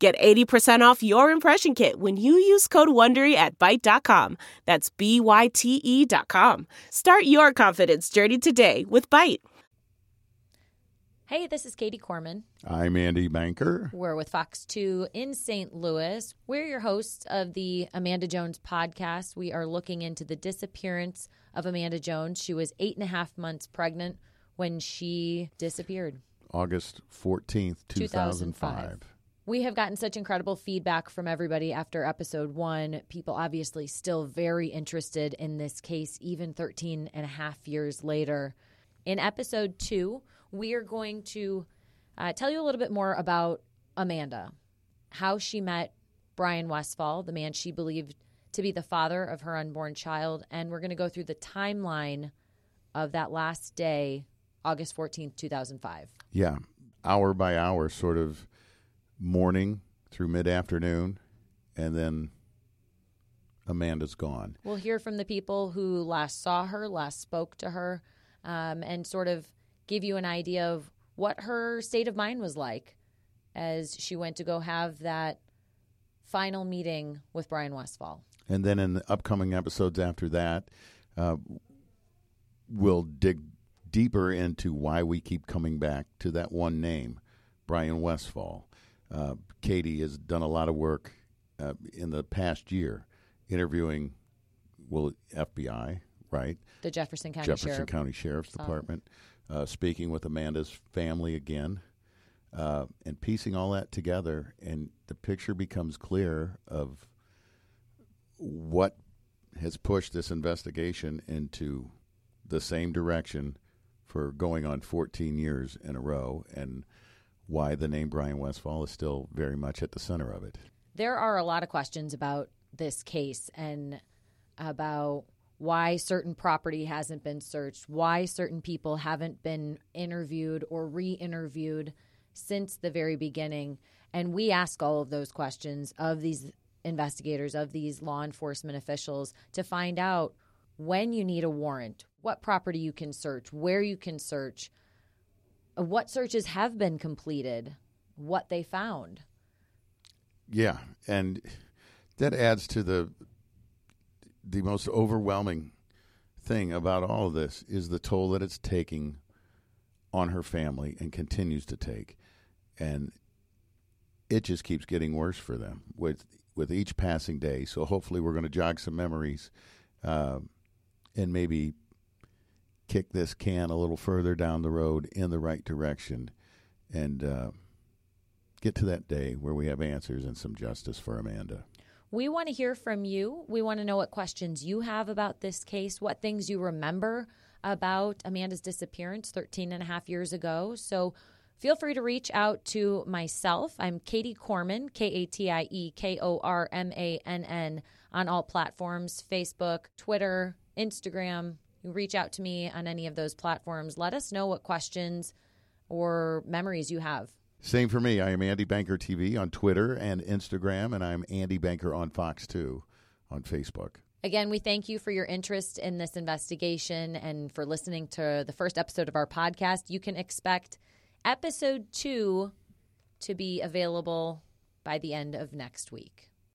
Get 80% off your impression kit when you use code WONDERY at Byte.com. That's B-Y-T-E dot com. Start your confidence journey today with Byte. Hey, this is Katie Kormann. I'm Andy Banker. We're with Fox 2 in St. Louis. We're your hosts of the Amanda Jones podcast. We are looking into the disappearance of Amanda Jones. She was eight and a half months pregnant when she disappeared. August 14th, 2005. 2005. We have gotten such incredible feedback from everybody after episode one. People obviously still very interested in this case, even 13 and a half years later. In episode two, we are going to uh, tell you a little bit more about Amanda, how she met Brian Westfall, the man she believed to be the father of her unborn child. And we're going to go through the timeline of that last day, August 14th, 2005. Yeah, hour by hour, sort of morning through mid afternoon, and then Amanda's gone. We'll hear from the people who last saw her, last spoke to her, um, and sort of give you an idea of what her state of mind was like as she went to go have that final meeting with Brian Westfall. And then in the upcoming episodes after that, uh, we'll dig deeper into why we keep coming back to that one name, Brian Westfall. Uh, Katie has done a lot of work uh, in the past year interviewing, well, FBI, right? The Jefferson County Jefferson Sheriff. County Sheriff's Solid. Department, uh, speaking with Amanda's family again, uh, and piecing all that together, and the picture becomes clear of what has pushed this investigation into the same direction for going on 14 years in a row, and why the name Brian Westfall is still very much at the center of it. There are a lot of questions about this case and about why certain property hasn't been searched, why certain people haven't been interviewed or re interviewed since the very beginning. And we ask all of those questions of these investigators, of these law enforcement officials to find out when you need a warrant, what property you can search, where you can search, what searches have been completed, what they found. Yeah, and that adds to the the most overwhelming thing about all of this is the toll that it's taking on her family and continues to take, and it just keeps getting worse for them with with each passing day. So hopefully, we're going to jog some memories, uh, and maybe kick this can a little further down the road in the right direction, and. Uh, get to that day where we have answers and some justice for Amanda. We want to hear from you. We want to know what questions you have about this case, what things you remember about Amanda's disappearance 13 and a half years ago. So feel free to reach out to myself. I'm Katie Kormann, K A T I E K O R M A N N, on all platforms Facebook, Twitter, Instagram. You reach out to me on any of those platforms. Let us know what questions or memories you have. Same for me. I am Andy Banker TV on Twitter and Instagram, and I'm Andy Banker on Fox 2 on Facebook. Again, we thank you for your interest in this investigation and for listening to the first episode of our podcast. You can expect episode two to be available by the end of next week.